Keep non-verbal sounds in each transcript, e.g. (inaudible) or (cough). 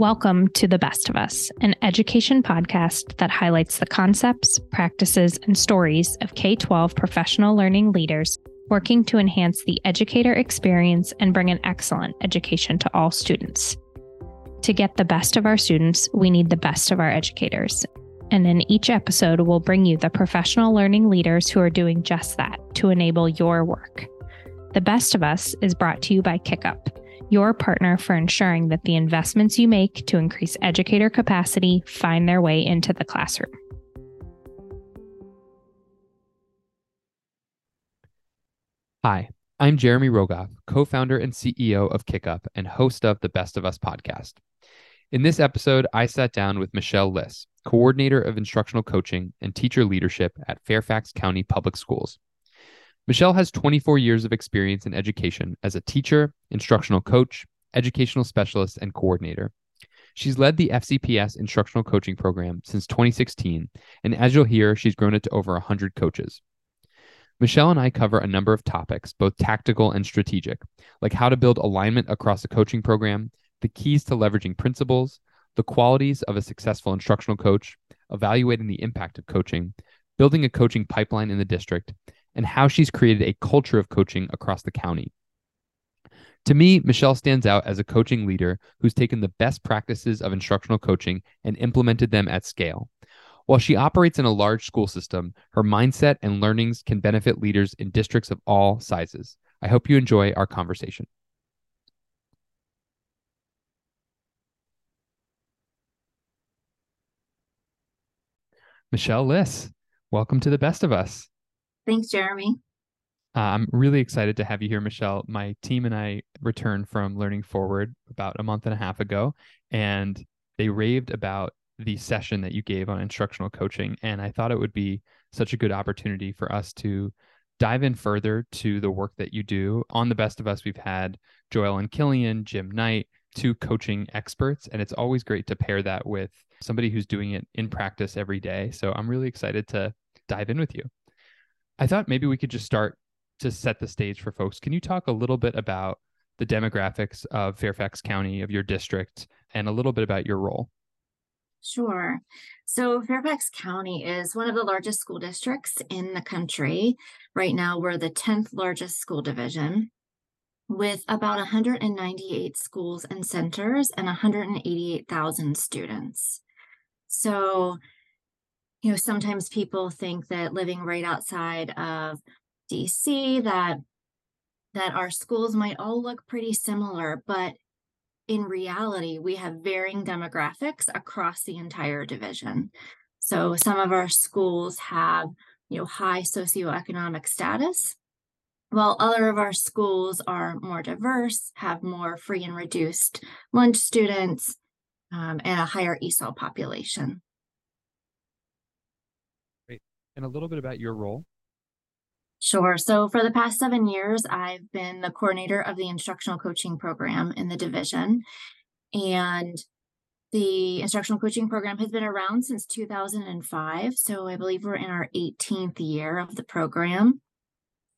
Welcome to The Best of Us, an education podcast that highlights the concepts, practices, and stories of K 12 professional learning leaders working to enhance the educator experience and bring an excellent education to all students. To get the best of our students, we need the best of our educators. And in each episode, we'll bring you the professional learning leaders who are doing just that to enable your work. The Best of Us is brought to you by KickUp your partner for ensuring that the investments you make to increase educator capacity find their way into the classroom. Hi, I'm Jeremy Rogoff, co founder and CEO of KickUp and host of the Best of Us podcast. In this episode, I sat down with Michelle Lis, coordinator of instructional coaching and teacher leadership at Fairfax County Public Schools. Michelle has 24 years of experience in education as a teacher, instructional coach, educational specialist, and coordinator. She's led the FCPS instructional coaching program since 2016, and as you'll hear, she's grown it to over 100 coaches. Michelle and I cover a number of topics, both tactical and strategic, like how to build alignment across a coaching program, the keys to leveraging principals, the qualities of a successful instructional coach, evaluating the impact of coaching, building a coaching pipeline in the district, and how she's created a culture of coaching across the county. To me, Michelle stands out as a coaching leader who's taken the best practices of instructional coaching and implemented them at scale. While she operates in a large school system, her mindset and learnings can benefit leaders in districts of all sizes. I hope you enjoy our conversation. Michelle Lis, welcome to the best of us. Thanks, Jeremy. Uh, I'm really excited to have you here, Michelle. My team and I returned from Learning Forward about a month and a half ago, and they raved about the session that you gave on instructional coaching. And I thought it would be such a good opportunity for us to dive in further to the work that you do. On the best of us, we've had Joellen Killion, Jim Knight, two coaching experts, and it's always great to pair that with somebody who's doing it in practice every day. So I'm really excited to dive in with you. I thought maybe we could just start to set the stage for folks. Can you talk a little bit about the demographics of Fairfax County, of your district, and a little bit about your role? Sure. So, Fairfax County is one of the largest school districts in the country. Right now, we're the 10th largest school division with about 198 schools and centers and 188,000 students. So, you know, sometimes people think that living right outside of DC that that our schools might all look pretty similar, but in reality, we have varying demographics across the entire division. So some of our schools have, you know, high socioeconomic status, while other of our schools are more diverse, have more free and reduced lunch students, um, and a higher ESOL population and a little bit about your role. Sure. So, for the past seven years, I've been the coordinator of the instructional coaching program in the division. And the instructional coaching program has been around since 2005. So, I believe we're in our 18th year of the program.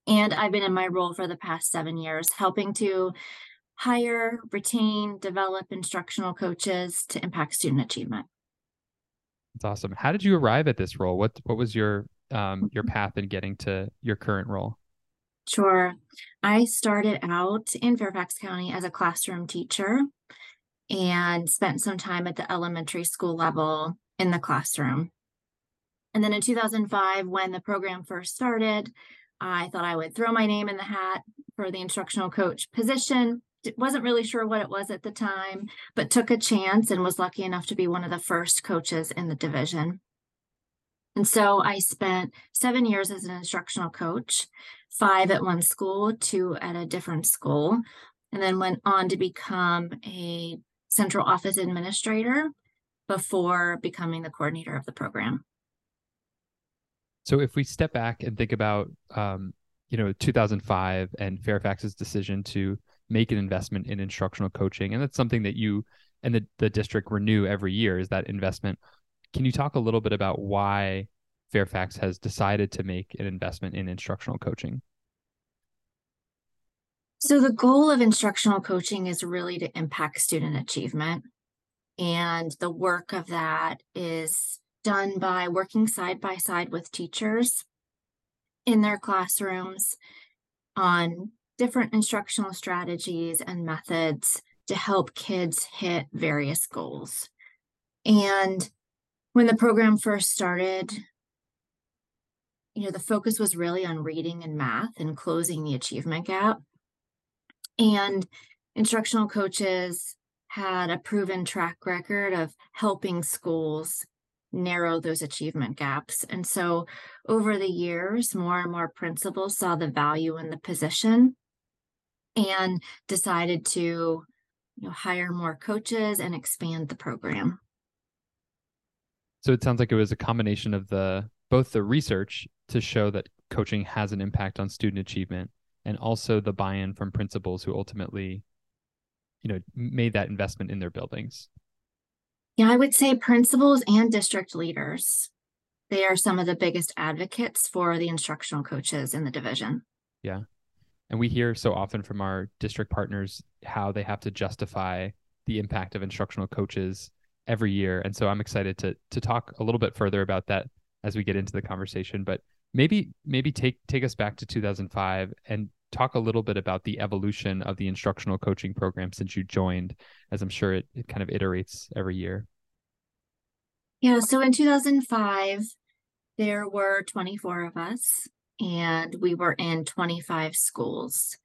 And I've been in my role for the past seven years, helping to hire, retain, develop instructional coaches to impact student achievement. That's awesome. How did you arrive at this role? What what was your um your path in getting to your current role? Sure. I started out in Fairfax County as a classroom teacher and spent some time at the elementary school level in the classroom. And then in 2005, when the program first started, I thought I would throw my name in the hat for the instructional coach position wasn't really sure what it was at the time, but took a chance and was lucky enough to be one of the first coaches in the division. And so I spent seven years as an instructional coach, five at one school, two at a different school, and then went on to become a central office administrator before becoming the coordinator of the program. So if we step back and think about, um, you know, 2005 and Fairfax's decision to make an investment in instructional coaching and that's something that you and the, the district renew every year is that investment can you talk a little bit about why fairfax has decided to make an investment in instructional coaching so the goal of instructional coaching is really to impact student achievement And the work of that is done by working side by side with teachers in their classrooms on different instructional strategies and methods to help kids hit various goals. And when the program first started, you know, the focus was really on reading and math and closing the achievement gap. And instructional coaches had a proven track record of helping schools narrow those achievement gaps. And so over the years, more and more principals saw the value in the position and decided to you know, hire more coaches and expand the program. So it sounds like it was a combination of the both the research to show that coaching has an impact on student achievement and also the buy-in from principals who ultimately you know made that investment in their buildings. Yeah i would say principals and district leaders they are some of the biggest advocates for the instructional coaches in the division. Yeah. And we hear so often from our district partners how they have to justify the impact of instructional coaches every year and so i'm excited to to talk a little bit further about that as we get into the conversation but maybe maybe take take us back to 2005 and talk a little bit about the evolution of the instructional coaching program since you joined, as I'm sure it, it kind of iterates every year. Yeah, so in 2005, there were 24 of us, and we were in 25 schools,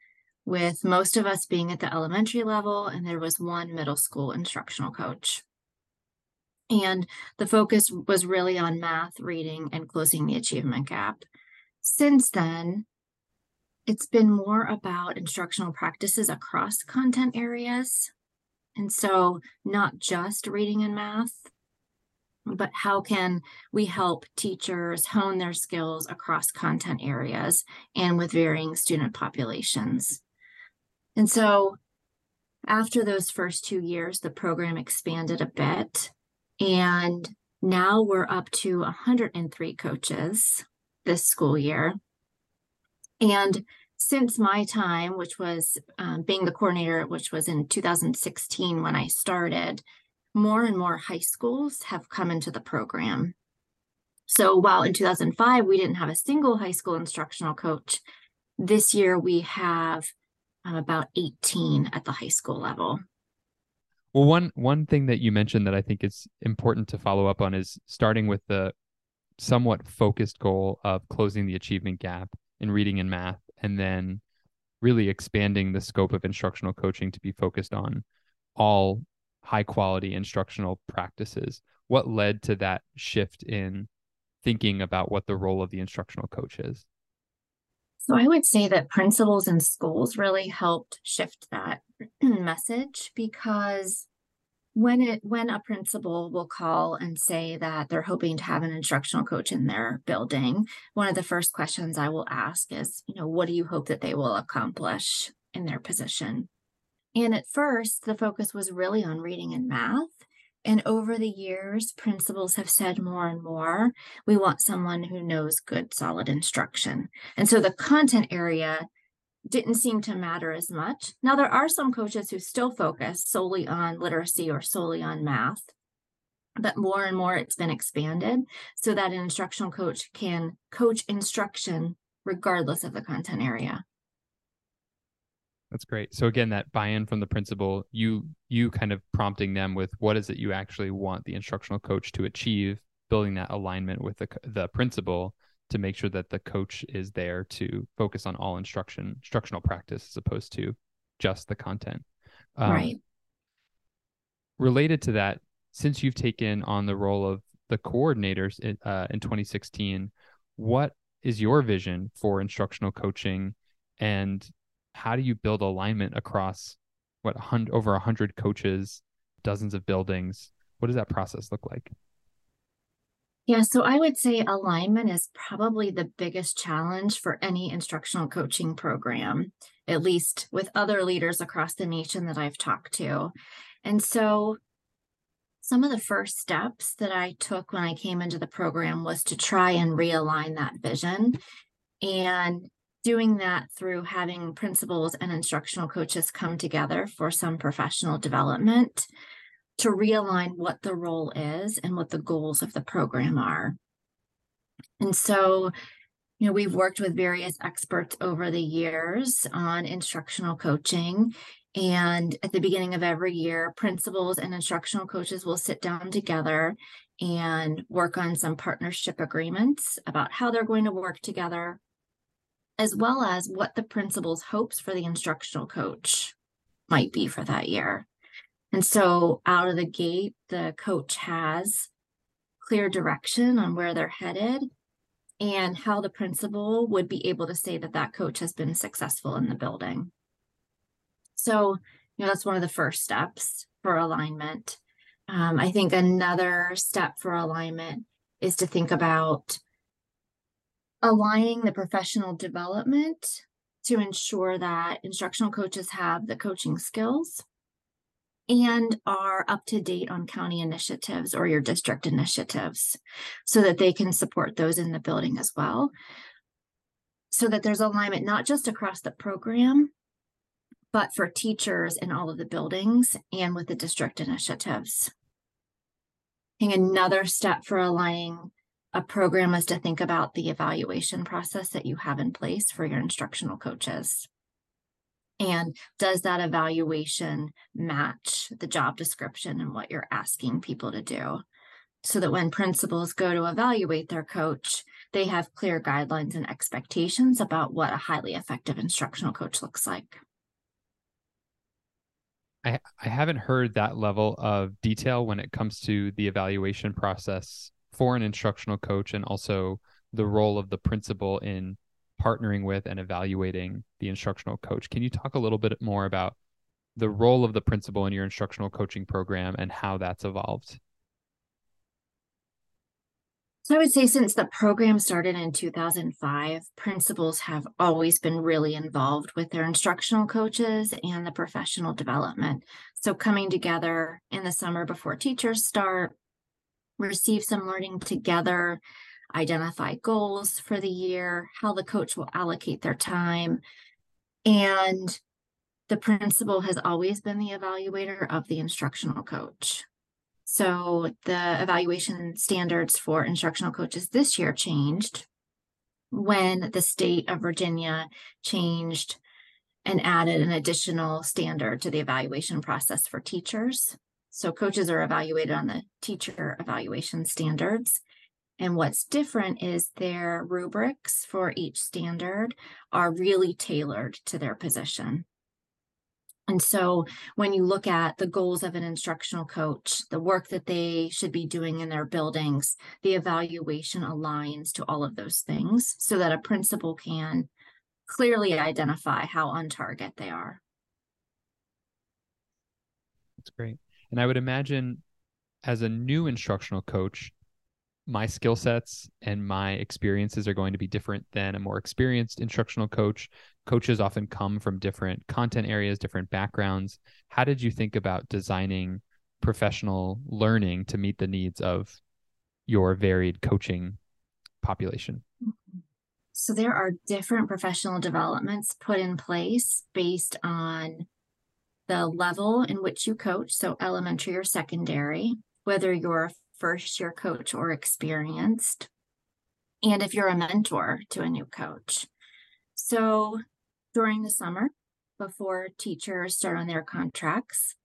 with most of us being at the elementary level, and there was one middle school instructional coach. And the focus was really on math, reading, and closing the achievement gap. Since then, it's been more about instructional practices across content areas. And so, not just reading and math, but how can we help teachers hone their skills across content areas and with varying student populations? And so, after those first two years, the program expanded a bit. And now we're up to 103 coaches this school year. And since my time, which was um, being the coordinator, which was in 2016 when I started, more and more high schools have come into the program. So while in 2005 we didn't have a single high school instructional coach, this year we have um, about 18 at the high school level. Well, one one thing that you mentioned that I think is important to follow up on is starting with the somewhat focused goal of closing the achievement gap in reading and math, and then really expanding the scope of instructional coaching to be focused on all high quality instructional practices. What led to that shift in thinking about what the role of the instructional coach is? So I would say that principals and schools really helped shift that (clears throat) message because when it when a principal will call and say that they're hoping to have an instructional coach in their building one of the first questions i will ask is you know what do you hope that they will accomplish in their position? And at first the focus was really on reading and math. And over the years principals have said more and more we want someone who knows good solid instruction. And so the content area didn't seem to matter as much. Now, there are some coaches who still focus solely on literacy or solely on math, but more and more it's been expanded so that an instructional coach can coach instruction regardless of the content area. That's great. So again, that buy-in from the principal, you you kind of prompting them with what is it you actually want the instructional coach to achieve, building that alignment with the the principal to make sure that the coach is there to focus on all instruction instructional practice as opposed to just the content. Um, right. related to that since you've taken on the role of the coordinators in, uh, in 2016 what is your vision for instructional coaching and how do you build alignment across what over 100 coaches dozens of buildings? What does that process look like yeah, so I would say alignment is probably the biggest challenge for any instructional coaching program, at least with other leaders across the nation that I've talked to. And so some of the first steps that I took when I came into the program was to try and realign that vision. And doing that through having principals and instructional coaches come together for some professional development to realign what the role is and what the goals of the program are. And so, you know, we've worked with various experts over the years on instructional coaching. And at the beginning of every year, principals and instructional coaches will sit down together and work on some partnership agreements about how they're going to work together, as well as what the principal's hopes for the instructional coach might be for that year. And so out of the gate, the coach has clear direction on where they're headed and how the principal would be able to say that that coach has been successful in the building. So, you know, that's one of the first steps for alignment. Um, I think another step for alignment is to think about aligning the professional development to ensure that instructional coaches have the coaching skills and are up to date on county initiatives or your district initiatives so that they can support those in the building as well. So that there's alignment not just across the program, but for teachers in all of the buildings and with the district initiatives. I think another step for aligning a program is to think about the evaluation process that you have in place for your instructional coaches. And does that evaluation match the job description and what you're asking people to do? So that when principals go to evaluate their coach, they have clear guidelines and expectations about what a highly effective instructional coach looks like. I, I haven't heard that level of detail when it comes to the evaluation process for an instructional coach and also the role of the principal in partnering with and evaluating the instructional coach. Can you talk a little bit more about the role of the principal in your instructional coaching program and how that's evolved? So I would say since the program started in 2005, principals have always been really involved with their instructional coaches and the professional development. So coming together in the summer before teachers start, receive some learning together, identify goals for the year, how the coach will allocate their time. And the principal has always been the evaluator of the instructional coach. So the evaluation standards for instructional coaches this year changed when the state of Virginia changed and added an additional standard to the evaluation process for teachers. So coaches are evaluated on the teacher evaluation standards. And what's different is their rubrics for each standard are really tailored to their position. And so when you look at the goals of an instructional coach, the work that they should be doing in their buildings, the evaluation aligns to all of those things so that a principal can clearly identify how on target they are. That's great. And I would imagine as a new instructional coach, my skill sets and my experiences are going to be different than a more experienced instructional coach. Coaches often come from different content areas, different backgrounds. How did you think about designing professional learning to meet the needs of your varied coaching population? So, there are different professional developments put in place based on the level in which you coach, so elementary or secondary, whether you're first year coach or experienced, and if you're a mentor to a new coach. So during the summer, before teachers start on their contracts,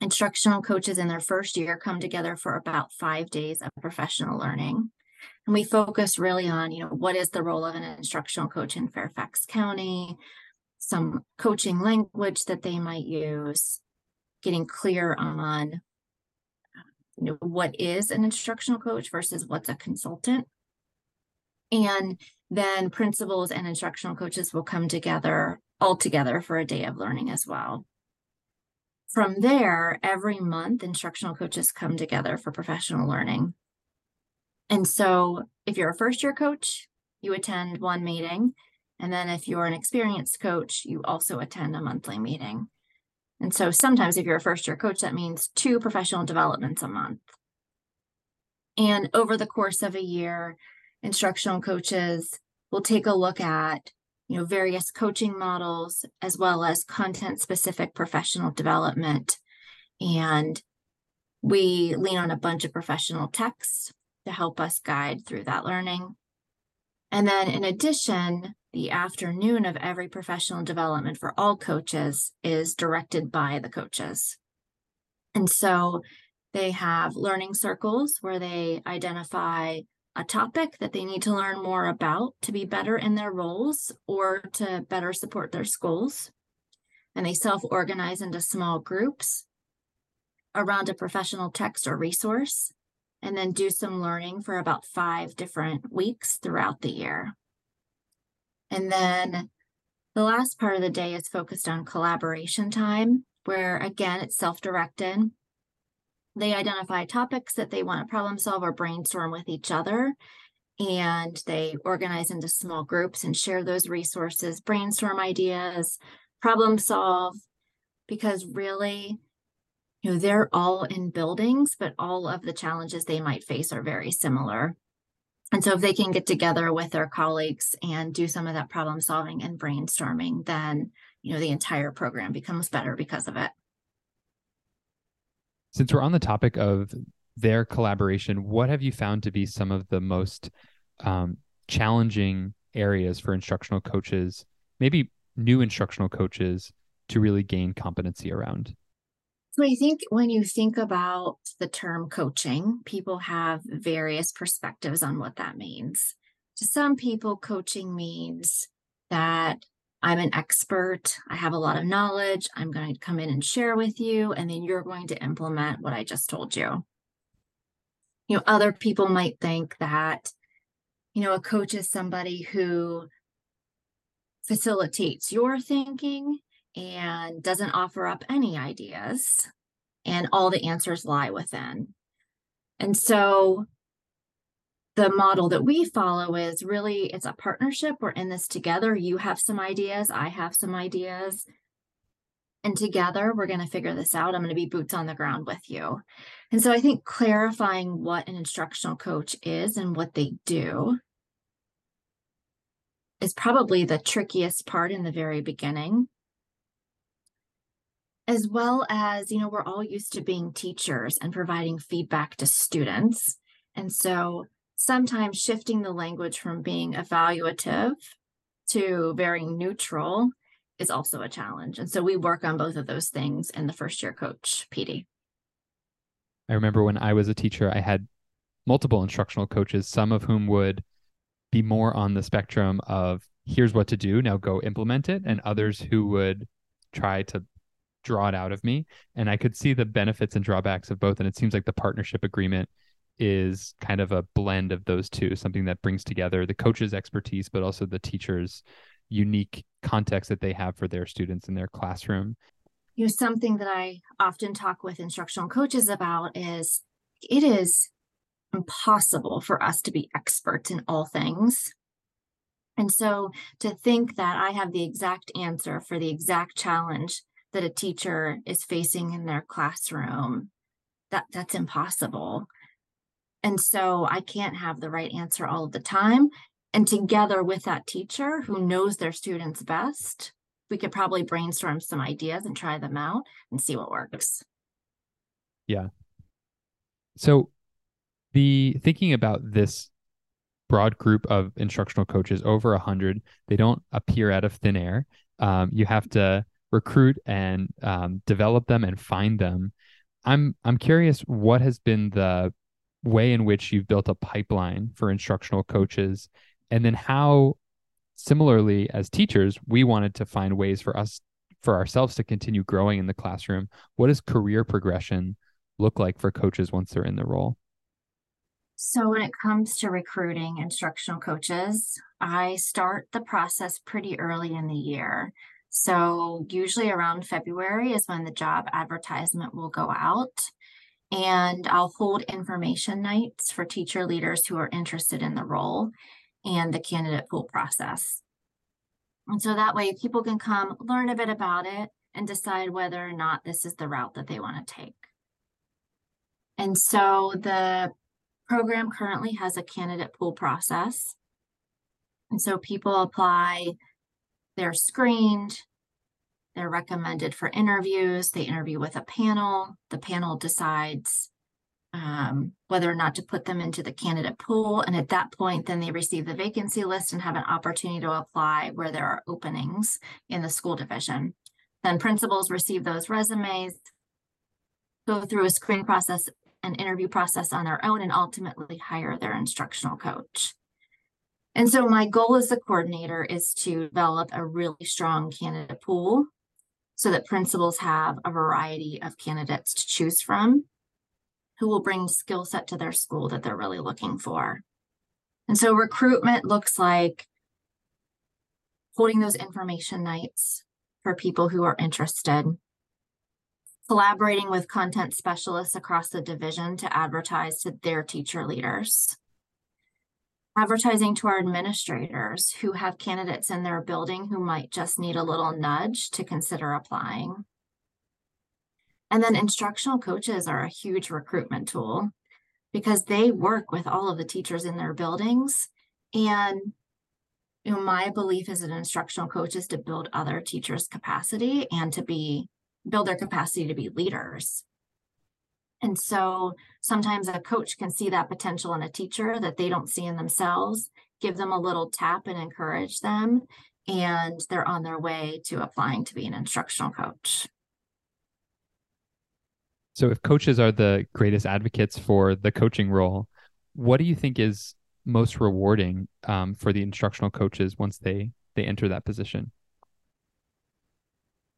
instructional coaches in their first year come together for about five days of professional learning. And we focus really on, you know, what is the role of an instructional coach in Fairfax County, some coaching language that they might use, getting clear on you know, what is an instructional coach versus what's a consultant. And then principals and instructional coaches will come together all together for a day of learning as well. From there, every month, instructional coaches come together for professional learning. And so, if you're a first year coach, you attend one meeting. And then, if you're an experienced coach, you also attend a monthly meeting. And so sometimes if you're a first year coach, that means two professional developments a month. And over the course of a year, instructional coaches will take a look at you know various coaching models as well as content specific professional development and We lean on a bunch of professional texts to help us guide through that learning. And then, in addition, the afternoon of every professional development for all coaches is directed by the coaches. And so they have learning circles where they identify a topic that they need to learn more about to be better in their roles or to better support their schools. And they self organize into small groups around a professional text or resource, and then do some learning for about five different weeks throughout the year. And then the last part of the day is focused on collaboration time, where again, it's self directed. They identify topics that they want to problem solve or brainstorm with each other. And they organize into small groups and share those resources, brainstorm ideas, problem solve, because really, you know, they're all in buildings, but all of the challenges they might face are very similar. And so if they can get together with their colleagues and do some of that problem solving and brainstorming, then you know the entire program becomes better because of it. Since we're on the topic of their collaboration, what have you found to be some of the most um, challenging areas for instructional coaches, maybe new instructional coaches, to really gain competency around? So I think when you think about the term coaching, people have various perspectives on what that means. To some people, coaching means that I'm an expert, I have a lot of knowledge, I'm going to come in and share with you, and then you're going to implement what I just told you. You know, other people might think that, you know, a coach is somebody who facilitates your thinking and doesn't offer up any ideas, and all the answers lie within. And so the model that we follow is really it's a partnership. We're in this together. You have some ideas, I have some ideas. And together we're going to figure this out. I'm going to be boots on the ground with you. And so I think clarifying what an instructional coach is and what they do is probably the trickiest part in the very beginning as well as, you know, we're all used to being teachers and providing feedback to students. And so sometimes shifting the language from being evaluative to very neutral is also a challenge. And so we work on both of those things in the first year coach PD. I remember when I was a teacher, I had multiple instructional coaches, some of whom would be more on the spectrum of here's what to do, now go implement it, and others who would try to draw it out of me and i could see the benefits and drawbacks of both and it seems like the partnership agreement is kind of a blend of those two something that brings together the coach's expertise but also the teacher's unique context that they have for their students in their classroom. You know something that i often talk with instructional coaches about is it is impossible for us to be experts in all things. And so to think that I have the exact answer for the exact challenge that a teacher is facing in their classroom that that's impossible. And so i can't have the right answer all of the time. And together with that teacher who knows their students best we could probably brainstorm some ideas and try them out and see what works. Yeah. So the thinking about this broad group of instructional coaches over a hundred they don't appear out of thin air. Um, you have to recruit and um, develop them and find them. I'm I'm curious what has been the way in which you've built a pipeline for instructional coaches, and then how similarly as teachers we wanted to find ways for us for ourselves to continue growing in the classroom. What does career progression look like for coaches once they're in the role? So, when it comes to recruiting instructional coaches, I start the process pretty early in the year. So, usually around February is when the job advertisement will go out. And I'll hold information nights for teacher leaders who are interested in the role and the candidate pool process. And so that way people can come learn a bit about it and decide whether or not this is the route that they want to take. And so the program currently has a candidate pool process. And so people apply they're screened, they're recommended for interviews, they interview with a panel, the panel decides um, whether or not to put them into the candidate pool. And at that point, then they receive the vacancy list and have an opportunity to apply where there are openings in the school division. Then principals receive those resumes, go through a screening process, an interview process on their own, and ultimately hire their instructional coach. And so my goal as the coordinator is to develop a really strong candidate pool so that principals have a variety of candidates to choose from who will bring skill set to their school that they're really looking for. And so recruitment looks like holding those information nights for people who are interested, collaborating with content specialists across the division to advertise to their teacher leaders, advertising to our administrators who have candidates in their building who might just need a little nudge to consider applying. And then instructional coaches are a huge recruitment tool because they work with all of the teachers in their buildings. And you know, my belief as an instructional coach is to build other teachers' capacity and to be build their capacity to be leaders. And so sometimes a coach can see that potential in a teacher that they don't see in themselves, give them a little tap and encourage them, and they're on their way to applying to be an instructional coach. So, if coaches are the greatest advocates for the coaching role, what do you think is most rewarding um, for the instructional coaches once they they enter that position?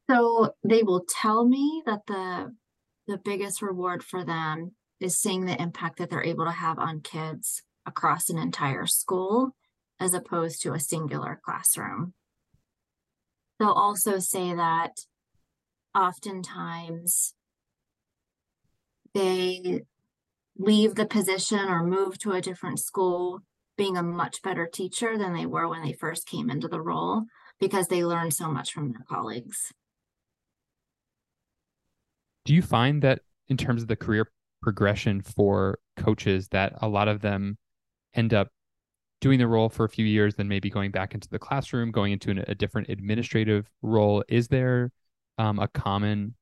So they will tell me that the the biggest reward for them is seeing the impact that they're able to have on kids across an entire school as opposed to a singular classroom. They'll also say that oftentimes they leave the position or move to a different school being a much better teacher than they were when they first came into the role because they learned so much from their colleagues do you find that in terms of the career progression for coaches that a lot of them end up doing the role for a few years then maybe going back into the classroom going into an, a different administrative role is there um, a common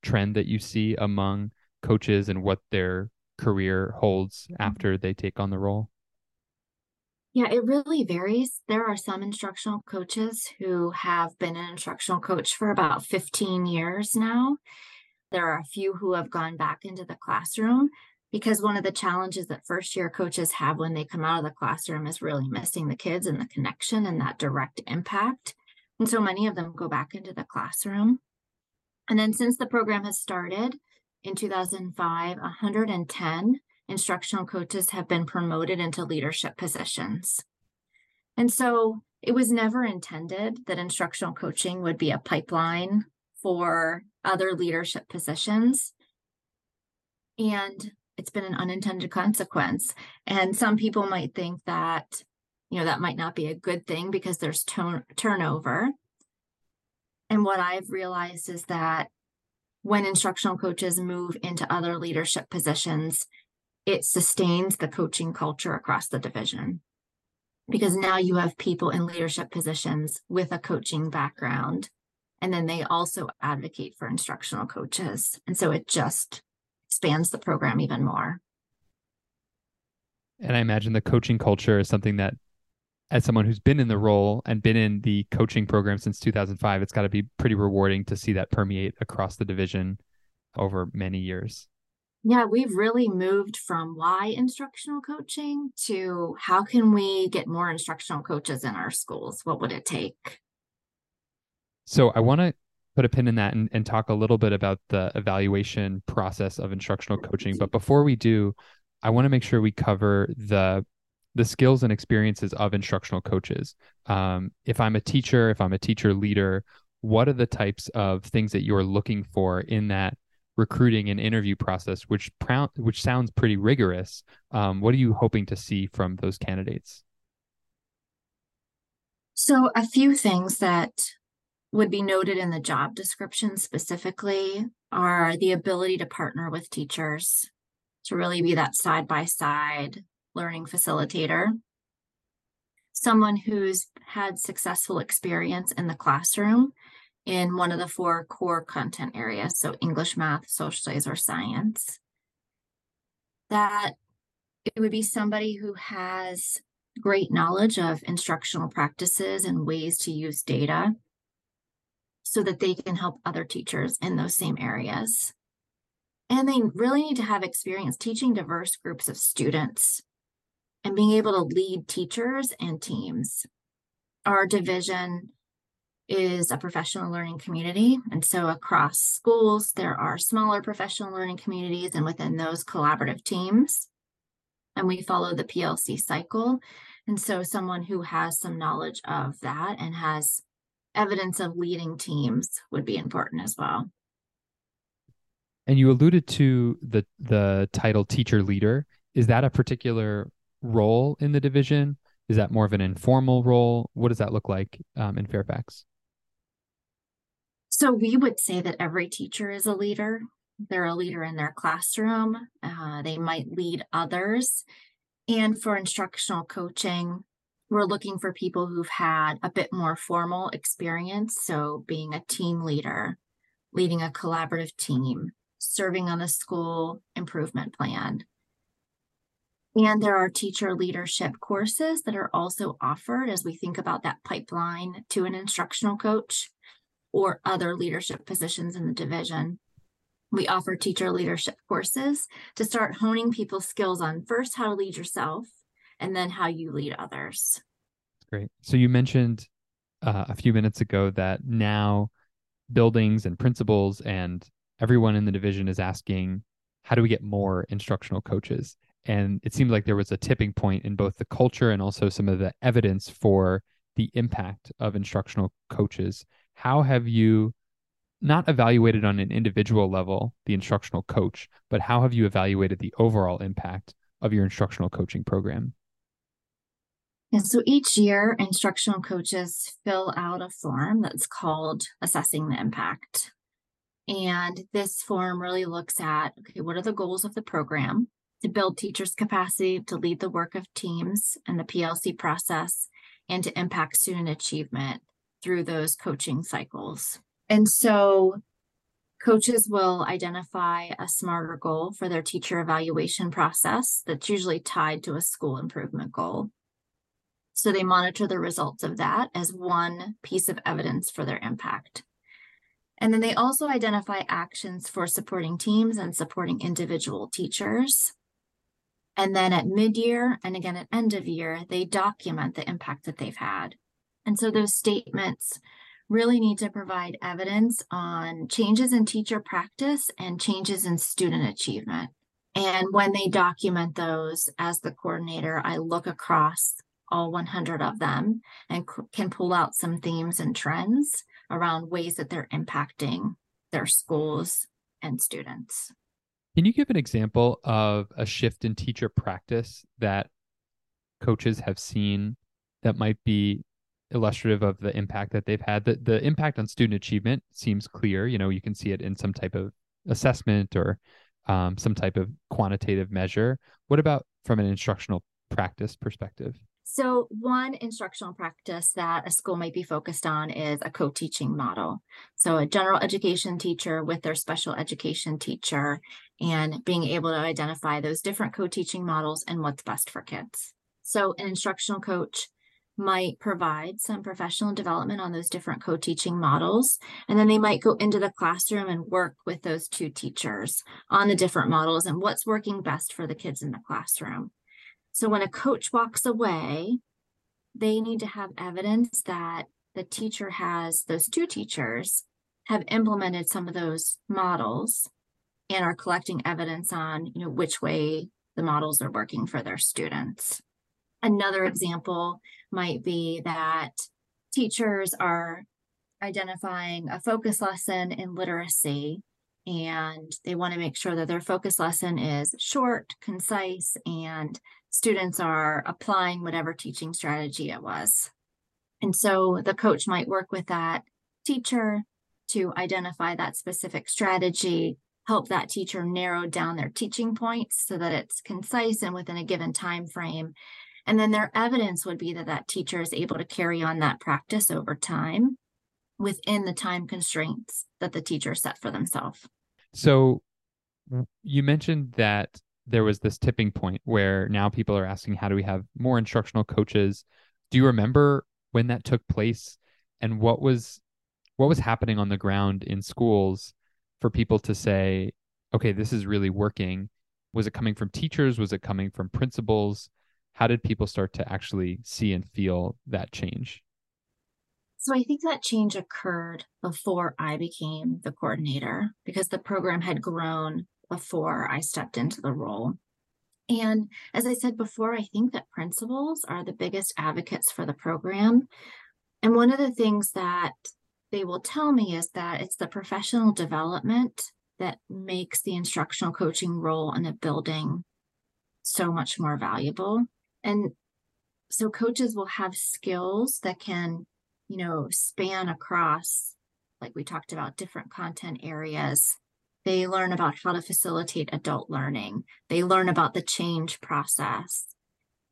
trend that you see among coaches and what their career holds mm-hmm. after they take on the role yeah, it really varies. There are some instructional coaches who have been an instructional coach for about 15 years now. There are a few who have gone back into the classroom because one of the challenges that first year coaches have when they come out of the classroom is really missing the kids and the connection and that direct impact. And so many of them go back into the classroom. And then since the program has started in 2005, 110 instructional coaches have been promoted into leadership positions. And so it was never intended that instructional coaching would be a pipeline for other leadership positions. And it's been an unintended consequence. And some people might think that, you know, that might not be a good thing because there's ton- turnover. And what I've realized is that when instructional coaches move into other leadership positions, it sustains the coaching culture across the division because now you have people in leadership positions with a coaching background and then they also advocate for instructional coaches. And so it just expands the program even more. And I imagine the coaching culture is something that, as someone who's been in the role and been in the coaching program since 2005, it's got to be pretty rewarding to see that permeate across the division over many years. Yeah, we've really moved from why instructional coaching to how can we get more instructional coaches in our schools? What would it take? So I want to put a pin in that and, and talk a little bit about the evaluation process of instructional coaching. But before we do, I want to make sure we cover the the skills and experiences of instructional coaches. Um, if I'm a teacher, if I'm a teacher leader, what are the types of things that you're looking for in that recruiting and interview process, which which sounds pretty rigorous? Um, what are you hoping to see from those candidates? So, a few things that would be noted in the job description specifically are the ability to partner with teachers to really be that side by side learning facilitator. Someone who's had successful experience in the classroom in one of the four core content areas, so English, math, social studies, or science. that it would be somebody who has great knowledge of instructional practices and ways to use data so that they can help other teachers in those same areas. And they really need to have experience teaching diverse groups of students and being able to lead teachers and teams. Our division is a professional learning community. And so across schools, there are smaller professional learning communities, and within those, collaborative teams. And we follow the PLC cycle. And so, someone who has some knowledge of that and has evidence of leading teams would be important as well. And you alluded to the the title teacher leader. Is that a particular role in the division? Is that more of an informal role? What does that look like um, in Fairfax? So we would say that every teacher is a leader. They're a leader in their classroom. Uh, they might lead others. And for instructional coaching, we're looking for people who've had a bit more formal experience. So being a team leader, leading a collaborative team, serving on the school improvement plan. And there are teacher leadership courses that are also offered as we think about that pipeline to an instructional coach or other leadership positions in the division. We offer teacher leadership courses to start honing people's skills on first how to lead yourself and then how you lead others. Great. So you mentioned uh, a few minutes ago that now buildings and principals and everyone in the division is asking, how do we get more instructional coaches? And it seemed like there was a tipping point in both the culture and also some of the evidence for the impact of instructional coaches how have you not evaluated on an individual level the instructional coach, but how have you evaluated the overall impact of your instructional coaching program? And so each year, instructional coaches fill out a form that's called Assessing the Impact. And this form really looks at okay, what are the goals of the program to build teachers' capacity to lead the work of teams and the PLC process and to impact student achievement through those coaching cycles. And so coaches will identify a smarter goal for their teacher evaluation process that's usually tied to a school improvement goal. So they monitor the results of that as one piece of evidence for their impact. And then they also identify actions for supporting teams and supporting individual teachers. And then at mid year and again at end of year, they document the impact that they've had. And so those statements really need to provide evidence on changes in teacher practice and changes in student achievement. And when they document those as the coordinator, I look across all 100 of them and c- can pull out some themes and trends around ways that they're impacting their schools and students. Can you give an example of a shift in teacher practice that coaches have seen that might be illustrative of the impact that they've had. The the impact on student achievement seems clear. You know, you can see it in some type of assessment or um, some type of quantitative measure. What about from an instructional practice perspective? So, one instructional practice that a school might be focused on is a co teaching model. So, a general education teacher with their special education teacher and being able to identify those different co teaching models and what's best for kids. So, an instructional coach might provide some professional development on those different co teaching models. And then they might go into the classroom and work with those two teachers on the different models and what's working best for the kids in the classroom. So when a coach walks away, they need to have evidence that the teacher has, those two teachers have implemented some of those models and are collecting evidence on, you know, which way the models are working for their students. Another example might be that teachers are identifying a focus lesson in literacy and they want to make sure that their focus lesson is short, concise, and students are applying whatever teaching strategy it was. And so the coach might work with that teacher to identify that specific strategy, help that teacher narrow down their teaching points so that it's concise and within a given time frame and then their evidence would be that that teacher is able to carry on that practice over time within the time constraints that the teacher set for themselves. So you mentioned that there was this tipping point where now people are asking, how do we have more instructional coaches? Do you remember when that took place and what was what was happening on the ground in schools for people to say, okay, this is really working? Was it coming from teachers? Was it coming from principals? How did people start to actually see and feel that change? So I think that change occurred before I became the coordinator because the program had grown before I stepped into the role. And as I said before, I think that principals are the biggest advocates for the program. And one of the things that they will tell me is that it's the professional development that makes the instructional coaching role in a building so much more valuable. And so coaches will have skills that can, you know, span across, like we talked about, different content areas they learn about how to facilitate adult learning. They learn about the change process.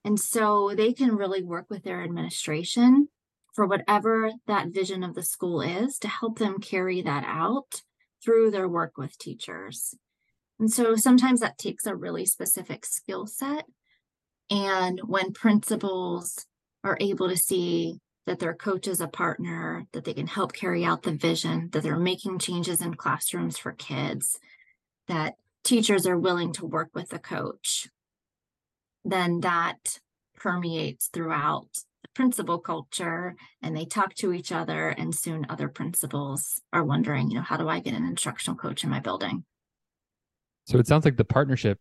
And so they can really work with their administration for whatever that vision of the school is to help them carry that out through their work with teachers. And so sometimes that takes a really specific skill set. And when principals are able to see that their coach is a partner, that they can help carry out the vision, that they're making changes in classrooms for kids, that teachers are willing to work with the coach, then that permeates throughout the principal culture and they talk to each other and soon other principals are wondering, you know, how do I get an instructional coach in my building? So it sounds like the partnership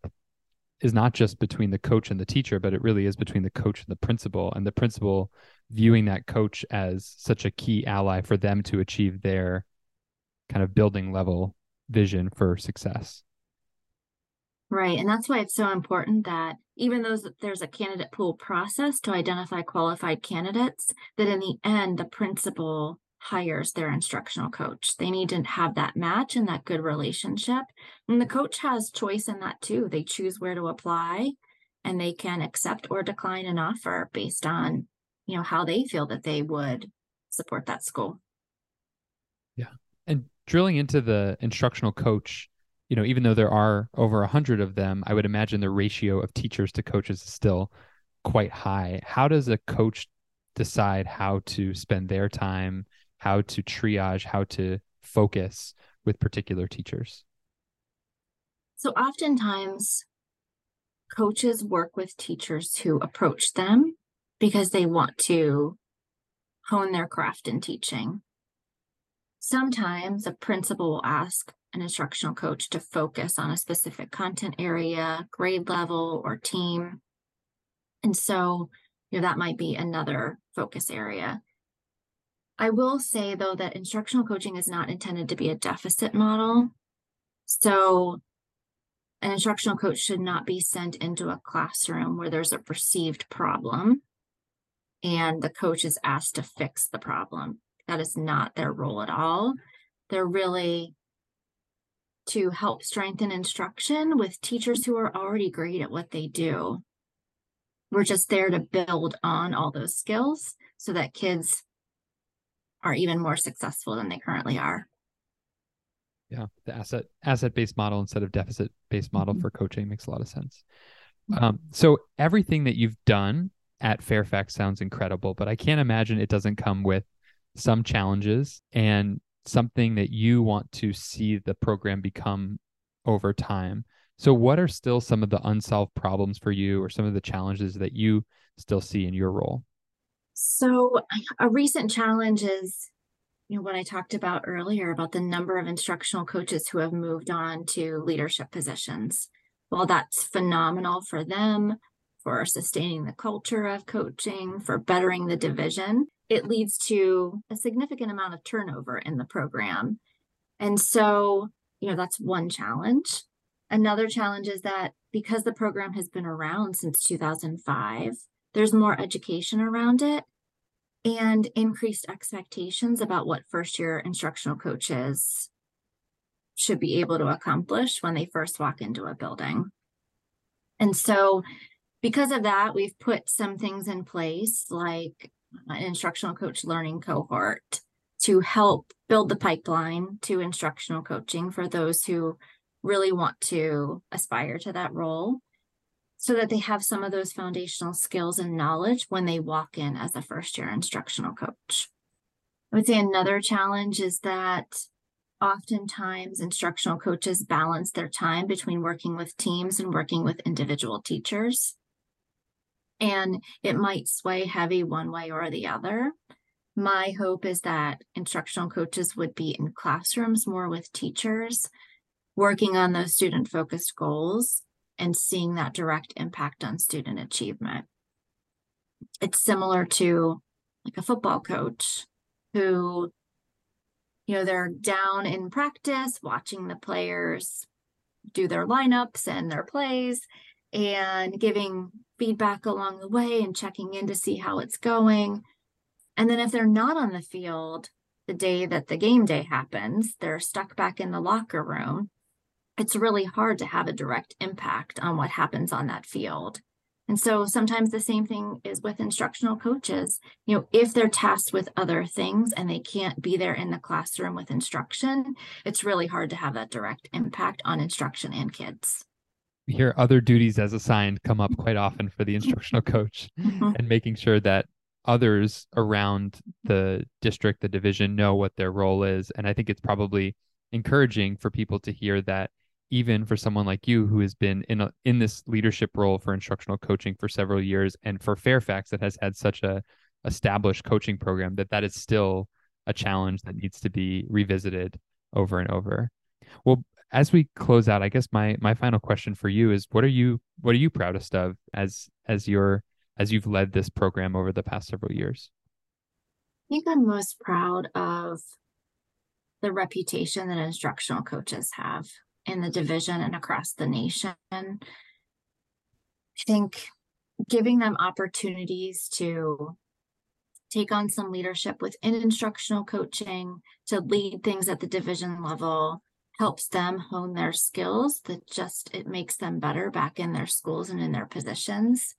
is not just between the coach and the teacher, but it really is between the coach and the principal, and the principal viewing that coach as such a key ally for them to achieve their kind of building level vision for success. Right. And that's why it's so important that even though there's a candidate pool process to identify qualified candidates, that in the end, the principal hires their instructional coach. They need to have that match and that good relationship. And the coach has choice in that too. They choose where to apply and they can accept or decline an offer based on, you know, how they feel that they would support that school. Yeah. And drilling into the instructional coach, you know, even though there are over a hundred of them, I would imagine the ratio of teachers to coaches is still quite high. How does a coach decide how to spend their time how to triage, how to focus with particular teachers? So, oftentimes, coaches work with teachers who approach them because they want to hone their craft in teaching. Sometimes a principal will ask an instructional coach to focus on a specific content area, grade level, or team. And so, you know, that might be another focus area. I will say though that instructional coaching is not intended to be a deficit model. So an instructional coach should not be sent into a classroom where there's a perceived problem and the coach is asked to fix the problem. That is not their role at all. They're really to help strengthen instruction with teachers who are already great at what they do. We're just there to build on all those skills so that kids are even more successful than they currently are. Yeah, the asset asset based model instead of deficit based model mm-hmm. for coaching makes a lot of sense. Mm-hmm. Um, so everything that you've done at Fairfax sounds incredible, but I can't imagine it doesn't come with some challenges and something that you want to see the program become over time. So, what are still some of the unsolved problems for you, or some of the challenges that you still see in your role? So, a recent challenge is, you know, what I talked about earlier about the number of instructional coaches who have moved on to leadership positions. While that's phenomenal for them, for sustaining the culture of coaching, for bettering the division, it leads to a significant amount of turnover in the program. And so, you know, that's one challenge. Another challenge is that because the program has been around since 2005, there's more education around it and increased expectations about what first year instructional coaches should be able to accomplish when they first walk into a building. And so, because of that, we've put some things in place like an instructional coach learning cohort to help build the pipeline to instructional coaching for those who really want to aspire to that role. So that they have some of those foundational skills and knowledge when they walk in as a first year instructional coach. I would say another challenge is that oftentimes instructional coaches balance their time between working with teams and working with individual teachers. And it might sway heavy one way or the other. My hope is that instructional coaches would be in classrooms more with teachers, working on those student focused goals and seeing that direct impact on student achievement. It's similar to like a football coach who you know, they're down in practice watching the players do their lineups and their plays and giving feedback along the way and checking in to see how it's going. And then if they're not on the field the day that the game day happens, they're stuck back in the locker room. It's really hard to have a direct impact on what happens on that field. And so sometimes the same thing is with instructional coaches. You know, if they're tasked with other things and they can't be there in the classroom with instruction, it's really hard to have that direct impact on instruction and kids. We hear other duties as assigned come up quite often for the instructional coach mm-hmm. and making sure that others around the district, the division know what their role is. And I think it's probably encouraging for people to hear that even for someone like you who has been in a, in this leadership role for instructional coaching for several years and for Fairfax that has had such a established coaching program that that is still a challenge that needs to be revisited over and over. Well, as we close out, I guess my my final question for you is what are you what are you proudest of as as your as you've led this program over the past several years? I think I'm most proud of the reputation that instructional coaches have in the division and across the nation. I think giving them opportunities to take on some leadership within instructional coaching, to lead things at the division level, helps them hone their skills that just it makes them better back in their schools and in their positions.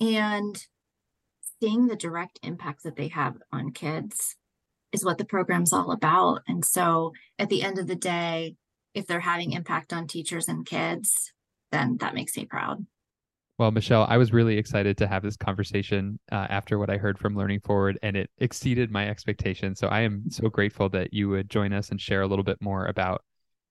And seeing the direct impact that they have on kids is what the program's all about. And so at the end of the day, if they're having impact on teachers and kids, then that makes me proud. Well, Michelle, I was really excited to have this conversation uh, after what I heard from Learning Forward, and it exceeded my expectations. So I am so grateful that you would join us and share a little bit more about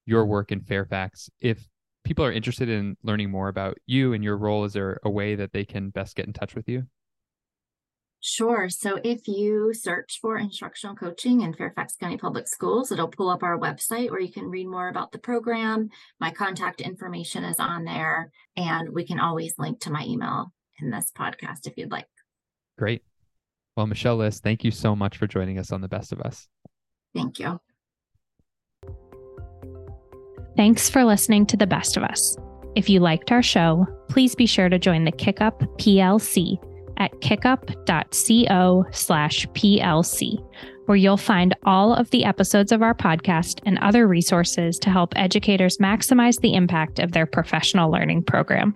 your work in Fairfax. If people are interested in learning more about you and your role, is there a way that they can best get in touch with you? Sure. So if you search for instructional coaching in Fairfax County Public Schools, it'll pull up our website where you can read more about the program. My contact information is on there, and we can always link to my email in this podcast if you'd like. Great. Well, Michelle Lis, thank you so much for joining us on The Best of Us. Thank you. Thanks for listening to The Best of Us. If you liked our show, please be sure to join the Kickup PLC at kickup.co slash PLC, where you'll find all of the episodes of our podcast and other resources to help educators maximize the impact of their professional learning program.